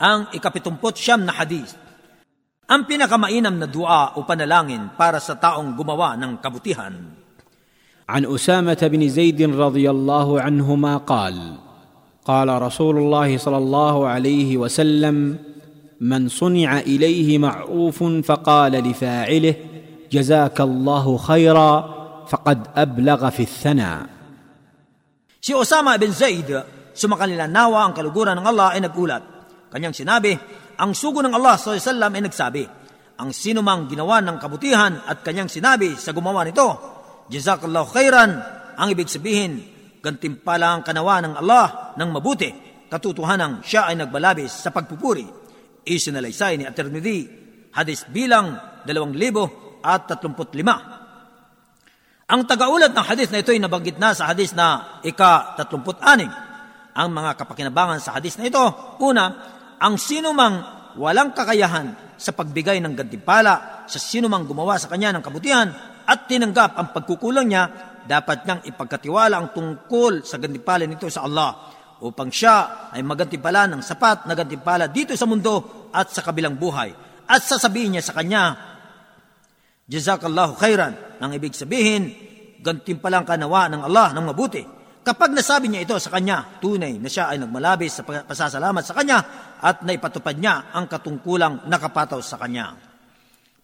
Ang ikapitumpot siyam na hadith. Ang pinakamainam na dua o panalangin para sa taong gumawa ng kabutihan. عن اسامه بن زيد رضي الله عنهما قال قال رسول الله صلى الله عليه وسلم من صنع اليه معروف فقال لفاعله جزاك الله خيرا فقد ابلغ في الثناء Si Osama bin Zaid, sumakanila nawa ang kaluguran ng Allah ay nagulat. Kanyang sinabi, ang sugo ng Allah s.a.w. ay nagsabi, ang sino mang ginawa ng kabutihan at kanyang sinabi sa gumawa nito, Jazakallahu khairan, ang ibig sabihin, gantimpala ang kanawa ng Allah ng mabuti, katutuhanang siya ay nagbalabis sa pagpupuri. Isinalaysay ni At-Tirmidhi, hadis bilang 2,035. Ang tagaulat ng hadis na ito ay nabanggit na sa hadis na ika-36. Ang mga kapakinabangan sa hadis na ito, una, ang sino mang walang kakayahan sa pagbigay ng gantimpala sa sino mang gumawa sa kanya ng kabutihan at tinanggap ang pagkukulang niya, dapat niyang ipagkatiwala ang tungkol sa gantimpala nito sa Allah upang siya ay magantimpala ng sapat na gantimpala dito sa mundo at sa kabilang buhay. At sasabihin niya sa kanya, Jazakallahu khairan. Ang ibig sabihin, gantimpalang kanawa ng Allah ng mabuti. Kapag nasabi niya ito sa kanya, tunay na siya ay nagmalabis sa pasasalamat sa kanya at naipatupad niya ang katungkulang nakapataw sa kanya.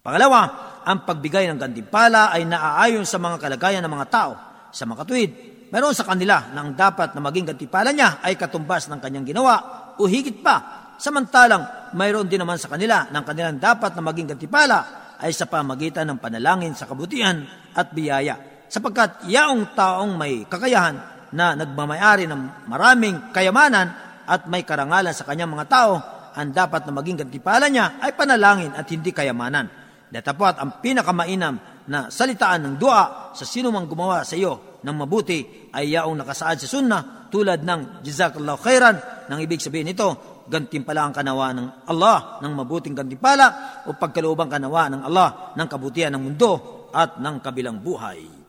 Pangalawa, ang pagbigay ng gantimpala ay naaayon sa mga kalagayan ng mga tao. Sa mga katuwid, meron sa kanila na ang dapat na maging gantimpala niya ay katumbas ng kanyang ginawa o higit pa. Samantalang, mayroon din naman sa kanila ng kanilang dapat na maging gantimpala ay sa pamagitan ng panalangin sa kabutihan at biyaya. Sapagkat yaong taong may kakayahan na nagmamayari ng maraming kayamanan at may karangalan sa kanyang mga tao, ang dapat na maging gantipala niya ay panalangin at hindi kayamanan. Datapot ang pinakamainam na salitaan ng dua sa sino mang gumawa sa iyo ng mabuti ay yaong nakasaad sa sunnah tulad ng Jazakallahu khairan nang ibig sabihin nito gantimpala ang kanawa ng Allah ng mabuting gantimpala o pagkaloobang kanawa ng Allah ng kabutihan ng mundo at ng kabilang buhay.